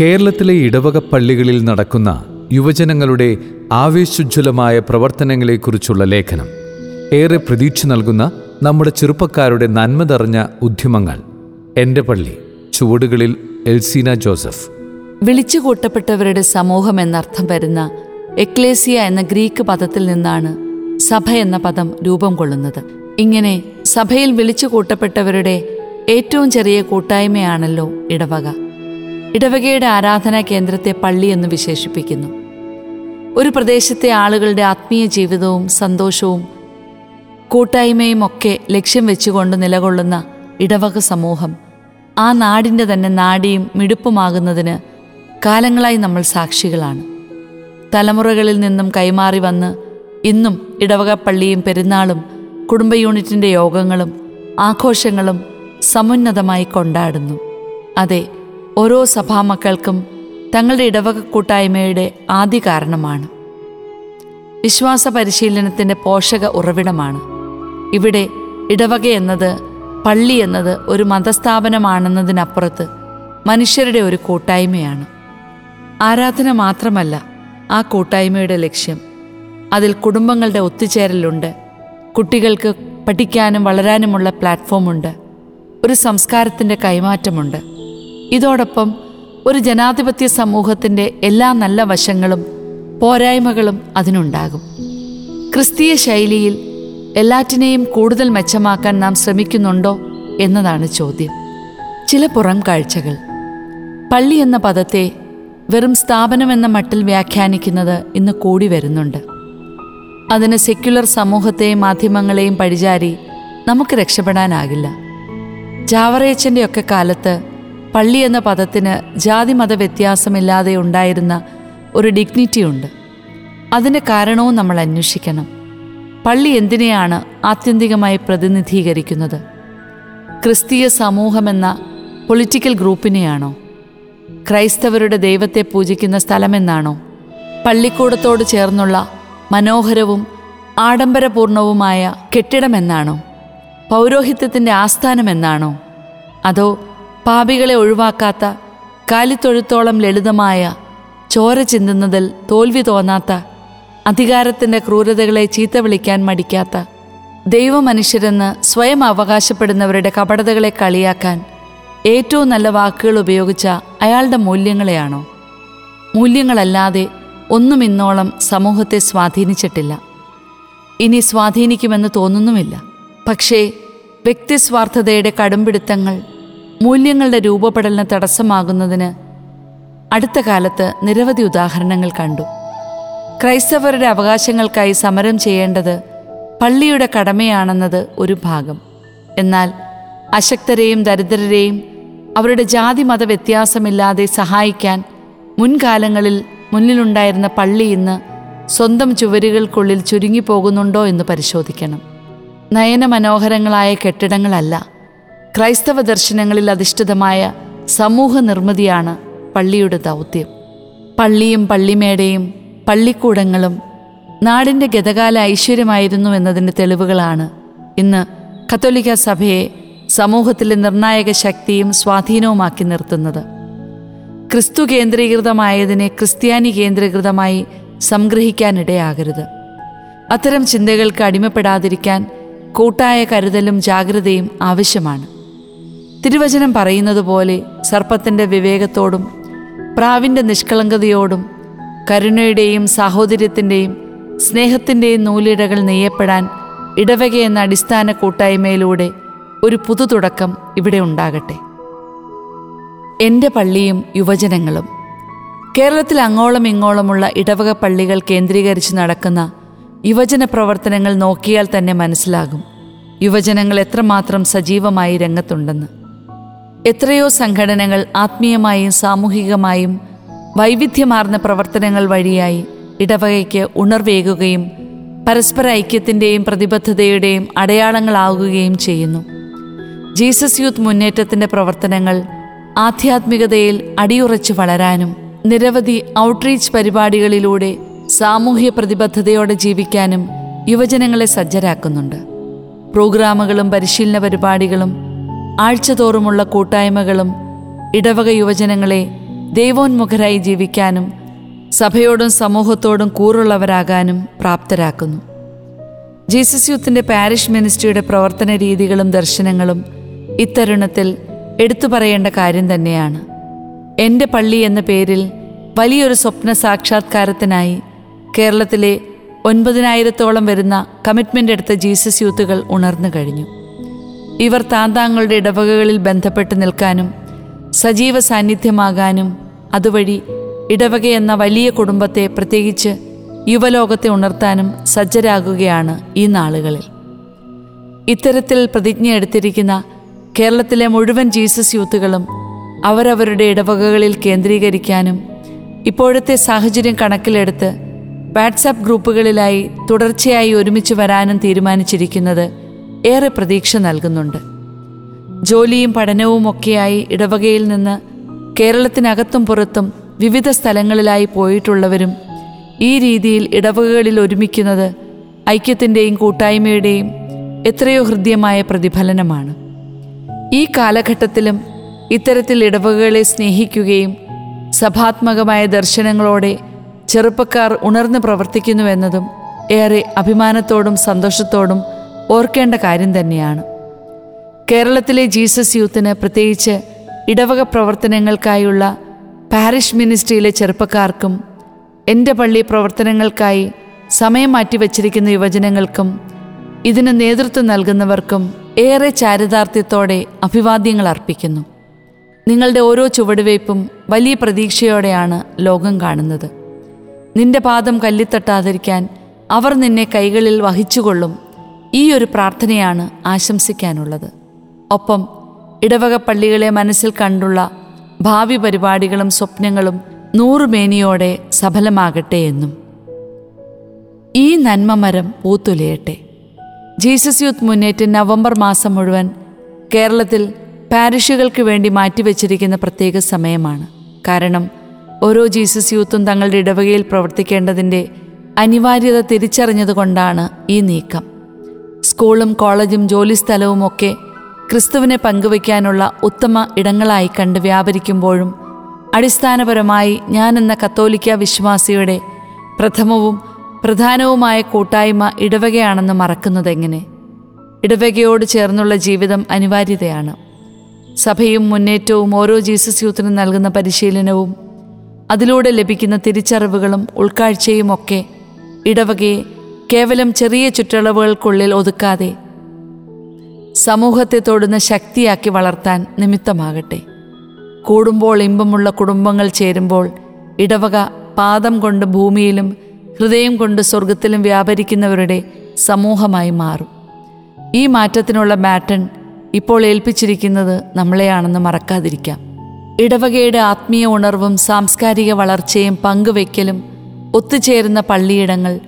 കേരളത്തിലെ ഇടവക പള്ളികളിൽ നടക്കുന്ന യുവജനങ്ങളുടെ ആവേശോജ്വലമായ പ്രവർത്തനങ്ങളെക്കുറിച്ചുള്ള ലേഖനം. ഏറെ പ്രതീക്ഷ നൽകുന്ന നമ്മുടെ ചെറുപ്പക്കാരുടെ നന്മ നിറഞ്ഞ ഉദ്യമങ്ങൾ. എന്റെ പള്ളി ചുവടുകളിൽ എൽസീന ജോസഫ്. വിളിച്ചുകൂട്ടപ്പെട്ടവരുടെ സമൂഹം എന്നർത്ഥം വരുന്ന എക്ലേസിയ എന്ന ഗ്രീക്ക് പദത്തിൽ നിന്നാണ് സഭ എന്ന പദം രൂപം കൊള്ളുന്നത്. ഇങ്ങനെ സഭയിൽ വിളിച്ചുകൂട്ടപ്പെട്ടവരുടെ ഏറ്റവും ചെറിയ കൂട്ടായ്മയാണല്ലോ ഇടവക. ഇടവകയുടെ ആരാധനാ കേന്ദ്രത്തെ പള്ളി എന്ന് വിശേഷിപ്പിക്കുന്നു. ഒരു പ്രദേശത്തെ ആളുകളുടെ ആത്മീയ ജീവിതവും സന്തോഷവും കൂട്ടായ്മയും ഒക്കെ ലക്ഷ്യം വെച്ചുകൊണ്ട് നിലകൊള്ളുന്ന ഇടവക സമൂഹം ആ നാടിന്റെ തന്നെ നാടിയും മിടുപ്പുമാകുന്നതിന് കാലങ്ങളായി നമ്മൾ സാക്ഷികളാണ്. തലമുറകളിൽ നിന്നും കൈമാറി വന്ന് ഇന്നും ഇടവക പള്ളിയും പെരുന്നാളും കുടുംബ യൂണിറ്റിന്റെ യോഗങ്ങളും ആഘോഷങ്ങളും സമുന്നതമായി കൊണ്ടാടുന്നു. അതെ ഓരോ സഭാമക്കൾക്കും തങ്ങളുടെ ഇടവക കൂട്ടായ്മയുടെ ആദ്യ കാരണമാണ് വിശ്വാസ പരിശീലനത്തിന്റെ പോഷക ഉറവിടമാണ്. ഇവിടെ ഇടവക എന്നത് പള്ളി എന്നത് ഒരു മതസ്ഥാപനമാണെന്നതിനപ്പുറത്ത് മനുഷ്യരുടെ ഒരു കൂട്ടായ്മയാണ്. ആരാധന മാത്രമല്ല ആ കൂട്ടായ്മയുടെ ലക്ഷ്യം. അതിൽ കുടുംബങ്ങളുടെ ഒത്തുചേരലുണ്ട്. കുട്ടികൾക്ക് പഠിക്കാനും വളരാനുമുള്ള പ്ലാറ്റ്ഫോമുണ്ട്. ഒരു സംസ്കാരത്തിന്റെ കൈമാറ്റമുണ്ട്. ഇതോടൊപ്പം ഒരു ജനാധിപത്യ സമൂഹത്തിന്റെ എല്ലാ നല്ല വശങ്ങളും പോരായ്മകളും അതിനുണ്ടാകും. ക്രിസ്തീയ ശൈലിയിൽ എല്ലാറ്റിനെയും കൂടുതൽ മെച്ചമാക്കാൻ നാം ശ്രമിക്കുന്നുണ്ടോ എന്നതാണ് ചോദ്യം. ചില പുറം കാഴ്ചകൾ. പള്ളി എന്ന പദത്തെ വെറും സ്ഥാപനമെന്ന മട്ടിൽ വ്യാഖ്യാനിക്കുന്നത് ഇന്ന് കൂടി വരുന്നുണ്ട്. അതിന് സെക്യുലർ സമൂഹത്തെയും മാധ്യമങ്ങളെയും പഴിചാരി നമുക്ക് രക്ഷപ്പെടാനാകില്ല. ജാവറേച്ചന്റെയൊക്കെ കാലത്ത് പള്ളി എന്ന പദത്തിന് ജാതിമത വ്യത്യാസമില്ലാതെ ഉണ്ടായിരുന്ന ഒരു ഡിഗ്നിറ്റി ഉണ്ട് അതിന്റെ കാരണവും നമ്മൾ അന്വേഷിക്കണം. പള്ളി എന്തിനെയാണ് ആത്യന്തികമായി പ്രതിനിധീകരിക്കുന്നത്? ക്രിസ്തീയ സമൂഹമെന്ന പൊളിറ്റിക്കൽ ഗ്രൂപ്പിനെയാണോ? ക്രൈസ്തവരുടെ ദൈവത്തെ പൂജിക്കുന്ന സ്ഥലമെന്നാണോ? പള്ളിക്കൂടത്തോട് ചേർന്നുള്ള മനോഹരവും ആഡംബരപൂർണവുമായ കെട്ടിടമെന്നാണോ? പൗരോഹിത്യത്തിന്റെ ആസ്ഥാനമെന്നാണോ? അതോ പാപികളെ ഒഴിവാക്കാത്ത കാലിത്തൊഴുത്തോളം ലളിതമായ ചോര ചിന്തുന്നതിൽ തോൽവി തോന്നാത്ത അധികാരത്തിന്റെ ക്രൂരതകളെ ചീത്ത വിളിക്കാൻ മടിക്കാത്ത ദൈവമനുഷ്യരെന്ന് സ്വയം അവകാശപ്പെടുന്നവരുടെ കപടതകളെ കളിയാക്കാൻ ഏറ്റവും നല്ല വാക്കുകൾ ഉപയോഗിച്ച അയാളുടെ മൂല്യങ്ങളെയാണോ? മൂല്യങ്ങളല്ലാതെ ഒന്നും ഇന്നോളം സമൂഹത്തെ സ്വാധീനിച്ചിട്ടില്ല. ഇനി സ്വാധീനിക്കുമെന്ന് തോന്നുന്നുമില്ല. പക്ഷേ വ്യക്തിസ്വാർത്ഥതയുടെ കടുംപിടുത്തങ്ങൾ മൂല്യങ്ങളുടെ രൂപപ്പെടലിന് തടസ്സമാകുന്നതിന് അടുത്ത കാലത്ത് നിരവധി ഉദാഹരണങ്ങൾ കണ്ടു. ക്രൈസ്തവരുടെ അവകാശങ്ങൾക്കായി സമരം ചെയ്യേണ്ടത് പള്ളിയുടെ കടമയാണെന്നത് ഒരു ഭാഗം. എന്നാൽ അശക്തരെയും ദരിദ്രരെയും അവരുടെ ജാതി മത വ്യത്യാസമില്ലാതെ സഹായിക്കാൻ മുൻകാലങ്ങളിൽ മുന്നിലുണ്ടായിരുന്ന പള്ളി ഇന്ന് സ്വന്തം ചുവരുകൾക്കുള്ളിൽ ചുരുങ്ങിപ്പോകുന്നുണ്ടോ എന്ന് പരിശോധിക്കണം. നയനമനോഹരങ്ങളായ കെട്ടിടങ്ങളല്ല. ക്രൈസ്തവ ദർശനങ്ങളിൽ അധിഷ്ഠിതമായ സമൂഹ നിർമ്മിതിയാണ് പള്ളിയുടെ ദൗത്യം. പള്ളിയും പള്ളിമേടയും പള്ളിക്കൂടങ്ങളും നാടിന്റെ ഗതകാല ഐശ്വര്യമായിരുന്നു എന്നതിന്റെ തെളിവുകളാണ്. ഇന്ന് കത്തോലിക്ക സഭയെ സമൂഹത്തിലെ നിർണായക ശക്തിയും സ്വാധീനവുമാക്കി നിർത്തുന്നത്. ക്രിസ്തു കേന്ദ്രീകൃതമായതിനെ ക്രിസ്ത്യാനി കേന്ദ്രീകൃതമായി സംഗ്രഹിക്കാനിടയാകരുത്. അത്തരം ചിന്തകൾക്ക് അടിമപ്പെടാതിരിക്കാൻ കൂട്ടായ കരുതലും ജാഗ്രതയും ആവശ്യമാണ്. തിരുവചനം പറയുന്നത് പോലെ സർപ്പത്തിന്റെ വിവേകത്തോടും പ്രാവിന്റെ നിഷ്കളങ്കതയോടും കരുണയുടെയും സാഹോദര്യത്തിന്റെയും സ്നേഹത്തിന്റെയും നൂലിഴകൾ നെയ്യപ്പെടാൻ ഇടവക എന്ന അടിസ്ഥാന കൂട്ടായ്മയിലൂടെ ഒരു പുതുതുടക്കം ഇവിടെ ഉണ്ടാകട്ടെ. എന്റെ പള്ളിയും യുവജനങ്ങളും കേരളത്തിൽ അങ്ങോളം ഇങ്ങോളമുള്ള ഇടവക പള്ളികൾ കേന്ദ്രീകരിച്ച് നടക്കുന്ന യുവജന പ്രവർത്തനങ്ങൾ നോക്കിയാൽ തന്നെ മനസ്സിലാകും. യുവജനങ്ങൾ എത്രമാത്രം സജീവമായി രംഗത്തുണ്ടെന്ന്. എത്രയോ സംഘടനകൾ ആത്മീയമായും സാമൂഹികമായും വൈവിധ്യമാർന്ന പ്രവർത്തനങ്ങൾ വഴിയായി ഇടവകയ്ക്ക് ഉണർവേകുകയും പരസ്പര ഐക്യത്തിന്റെയും പ്രതിബദ്ധതയുടെയും അടയാളങ്ങളാകുകയും ചെയ്യുന്നു. ജീസസ് യൂത്ത് മുന്നേറ്റത്തിന്റെ പ്രവർത്തനങ്ങൾ ആധ്യാത്മികതയിൽ അടിയുറച്ചു വളരാനും നിരവധി ഔട്ട്റീച്ച് പരിപാടികളിലൂടെ സാമൂഹ്യ പ്രതിബദ്ധതയോടെ ജീവിക്കാനും യുവജനങ്ങളെ സജ്ജരാക്കുന്നുണ്ട്. പ്രോഗ്രാമുകളും പരിശീലന പരിപാടികളും ആഴ്ചതോറുമുള്ള കൂട്ടായ്മകളും ഇടവക യുവജനങ്ങളെ ദൈവോന്മുഖരായി ജീവിക്കാനും സഭയോടും സമൂഹത്തോടും കൂറുള്ളവരാകാനും പ്രാപ്തരാക്കുന്നു. ജീസസ് യൂത്തിന്റെ പാരിഷ് മിനിസ്ട്രിയുടെ പ്രവർത്തന രീതികളും ദർശനങ്ങളും ഇത്തരുണത്തിൽ എടുത്തു പറയേണ്ട കാര്യം തന്നെയാണ്. എന്റെ പള്ളി എന്ന പേരിൽ വലിയൊരു സ്വപ്ന സാക്ഷാത്കാരത്തിനായി കേരളത്തിലെ ഒൻപതിനായിരത്തോളം വരുന്ന കമ്മിറ്റ്മെന്റ് എടുത്ത ജീസസ് യൂത്തുകൾ ഉണർന്നു കഴിഞ്ഞു. ഇവർ താന്താങ്ങളുടെ ഇടവകകളിൽ ബന്ധപ്പെട്ട് നിൽക്കാനും സജീവ സാന്നിധ്യമാകാനും അതുവഴി ഇടവക എന്ന വലിയ കുടുംബത്തെ പ്രത്യേകിച്ച് യുവലോകത്തെ ഉണർത്താനും സജ്ജരാകുകയാണ് ഈ നാളുകളിൽ. ഇത്തരത്തിൽ പ്രതിജ്ഞ എടുത്തിരിക്കുന്ന കേരളത്തിലെ മുഴുവൻ ജീസസ് യൂത്തുകളും അവരവരുടെ ഇടവകകളിൽ കേന്ദ്രീകരിക്കാനും ഇപ്പോഴത്തെ സാഹചര്യം കണക്കിലെടുത്ത് വാട്സാപ്പ് ഗ്രൂപ്പുകളിലായി തുടർച്ചയായി ഒരുമിച്ച് വരാനും തീരുമാനിച്ചിരിക്കുന്നത് ഏറെ പ്രതീക്ഷ നൽകുന്നുണ്ട്. ജോലിയും പഠനവും ഒക്കെയായി ഇടവകയിൽ നിന്ന് കേരളത്തിനകത്തും പുറത്തും വിവിധ സ്ഥലങ്ങളിലായി പോയിട്ടുള്ളവരും ഈ രീതിയിൽ ഇടവകകളിൽ ഒരുമിക്കുന്നത് ഐക്യത്തിന്റെയും കൂട്ടായ്മയുടെയും എത്രയോ ഹൃദ്യമായ പ്രതിഫലനമാണ്. ഈ കാലഘട്ടത്തിലും ഇത്തരത്തിൽ ഇടവകകളെ സ്നേഹിക്കുകയും സഭാത്മകമായ ദർശനങ്ങളോടെ ചെറുപ്പക്കാർ ഉണർന്ന് പ്രവർത്തിക്കുന്നുവെന്നതും ഏറെ അഭിമാനത്തോടും സന്തോഷത്തോടും ഓർക്കേണ്ട കാര്യം തന്നെയാണ്. കേരളത്തിലെ ജീസസ് യൂത്തിന് പ്രത്യേകിച്ച് ഇടവക പ്രവർത്തനങ്ങൾക്കായുള്ള പാരിഷ് മിനിസ്ട്രിയിലെ ചെറുപ്പക്കാർക്കും എന്റെ പള്ളി പ്രവർത്തനങ്ങൾക്കായി സമയം മാറ്റിവെച്ചിരിക്കുന്ന യുവജനങ്ങൾക്കും ഇതിന് നേതൃത്വം നൽകുന്നവർക്കും ഏറെ ചാരിതാർത്ഥ്യത്തോടെ അഭിവാദ്യങ്ങൾ അർപ്പിക്കുന്നു. നിങ്ങളുടെ ഓരോ ചുവടുവയ്പും വലിയ പ്രതീക്ഷയോടെയാണ് ലോകം കാണുന്നത്. നിന്റെ പാദം കല്ലിത്തട്ടാതിരിക്കാൻ അവർ നിന്നെ കൈകളിൽ വഹിച്ചുകൊള്ളും. ഈ ഒരു പ്രാർത്ഥനയാണ് ആശംസിക്കാനുള്ളത്. ഒപ്പം ഇടവക പള്ളികളെ മനസ്സിൽ കണ്ടുള്ള ഭാവി പരിപാടികളും സ്വപ്നങ്ങളും നൂറുമേനിയോടെ സഫലമാകട്ടെ എന്നും. ഈ നന്മമരം പൂത്തുലയട്ടെ. ജീസസ് യൂത്ത് മുന്നേറ്റ് നവംബർ മാസം മുഴുവൻ കേരളത്തിൽ പാരിഷുകൾക്ക് വേണ്ടി മാറ്റിവെച്ചിരിക്കുന്ന പ്രത്യേക സമയമാണ്. കാരണം ഓരോ ജീസസ് യൂത്തും തങ്ങളുടെ ഇടവകയിൽ പ്രവർത്തിക്കേണ്ടതിന്റെ അനിവാര്യത തിരിച്ചറിഞ്ഞതുകൊണ്ടാണ് ഈ നീക്കം. സ്കൂളും കോളേജും ജോലിസ്ഥലവും ഒക്കെ ക്രിസ്തുവിനെ പങ്കുവയ്ക്കാനുള്ള ഉത്തമ ഇടങ്ങളായി കണ്ട് വ്യാപരിക്കുമ്പോഴും അടിസ്ഥാനപരമായി ഞാൻ എന്ന കത്തോലിക്ക വിശ്വാസിയുടെ പ്രഥമവും പ്രധാനവുമായ കൂട്ടായ്മ ഇടവകയാണെന്ന് മറക്കുന്നതെങ്ങനെ? ഇടവകയോട് ചേർന്നുള്ള ജീവിതം അനിവാര്യതയാണ്. സഭയും മുന്നേറ്റവും ഓരോ ജീസസ് യൂത്തിനും നൽകുന്ന പരിശീലനവും അതിലൂടെ ലഭിക്കുന്ന തിരിച്ചറിവുകളും ഉൾക്കാഴ്ചയും ഒക്കെ ഇടവകയെ കേവലം ചെറിയ ചുറ്റളവുകൾക്കുള്ളിൽ ഒതുക്കാതെ സമൂഹത്തെ തൊടുന്ന ശക്തിയാക്കി വളർത്താൻ നിമിത്തമാകട്ടെ. കൂടുമ്പോൾ ഇമ്പമുള്ള കുടുംബങ്ങൾ ചേരുമ്പോൾ ഇടവക പാദം കൊണ്ട് ഭൂമിയിലും ഹൃദയം കൊണ്ട് സ്വർഗത്തിലും വ്യാപരിക്കുന്നവരുടെ സമൂഹമായി മാറും. ഈ മാറ്റത്തിനുള്ള ബാറ്റൺ ഇപ്പോൾ ഏൽപ്പിച്ചിരിക്കുന്നത് നമ്മളെയാണെന്ന് മറക്കാതിരിക്കാം. ഇടവകയുടെ ആത്മീയ ഉണർവും സാംസ്കാരിക വളർച്ചയും പങ്കുവയ്ക്കലും ഒത്തുചേരുന്ന പള്ളിയിടങ്ങൾ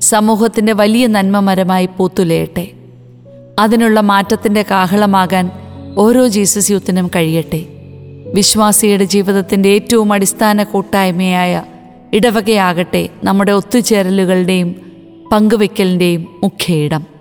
സമൂഹത്തിന്റെ വലിയ നന്മമരമായി പൂത്തുലയട്ടെ. അതിനുള്ള മാറ്റത്തിന്റെ കാഹളമാകാൻ ഓരോ ജീസസ് യൂത്തിനും കഴിയട്ടെ. വിശ്വാസിയുടെ ജീവിതത്തിന്റെ ഏറ്റവും അടിസ്ഥാന കൂട്ടായ്മയായ ഇടവകയാകട്ടെ നമ്മുടെ ഒത്തുചേരലുകളുടെയും പങ്കുവയ്ക്കലിന്റെയും മുഖ്യ ഇടം.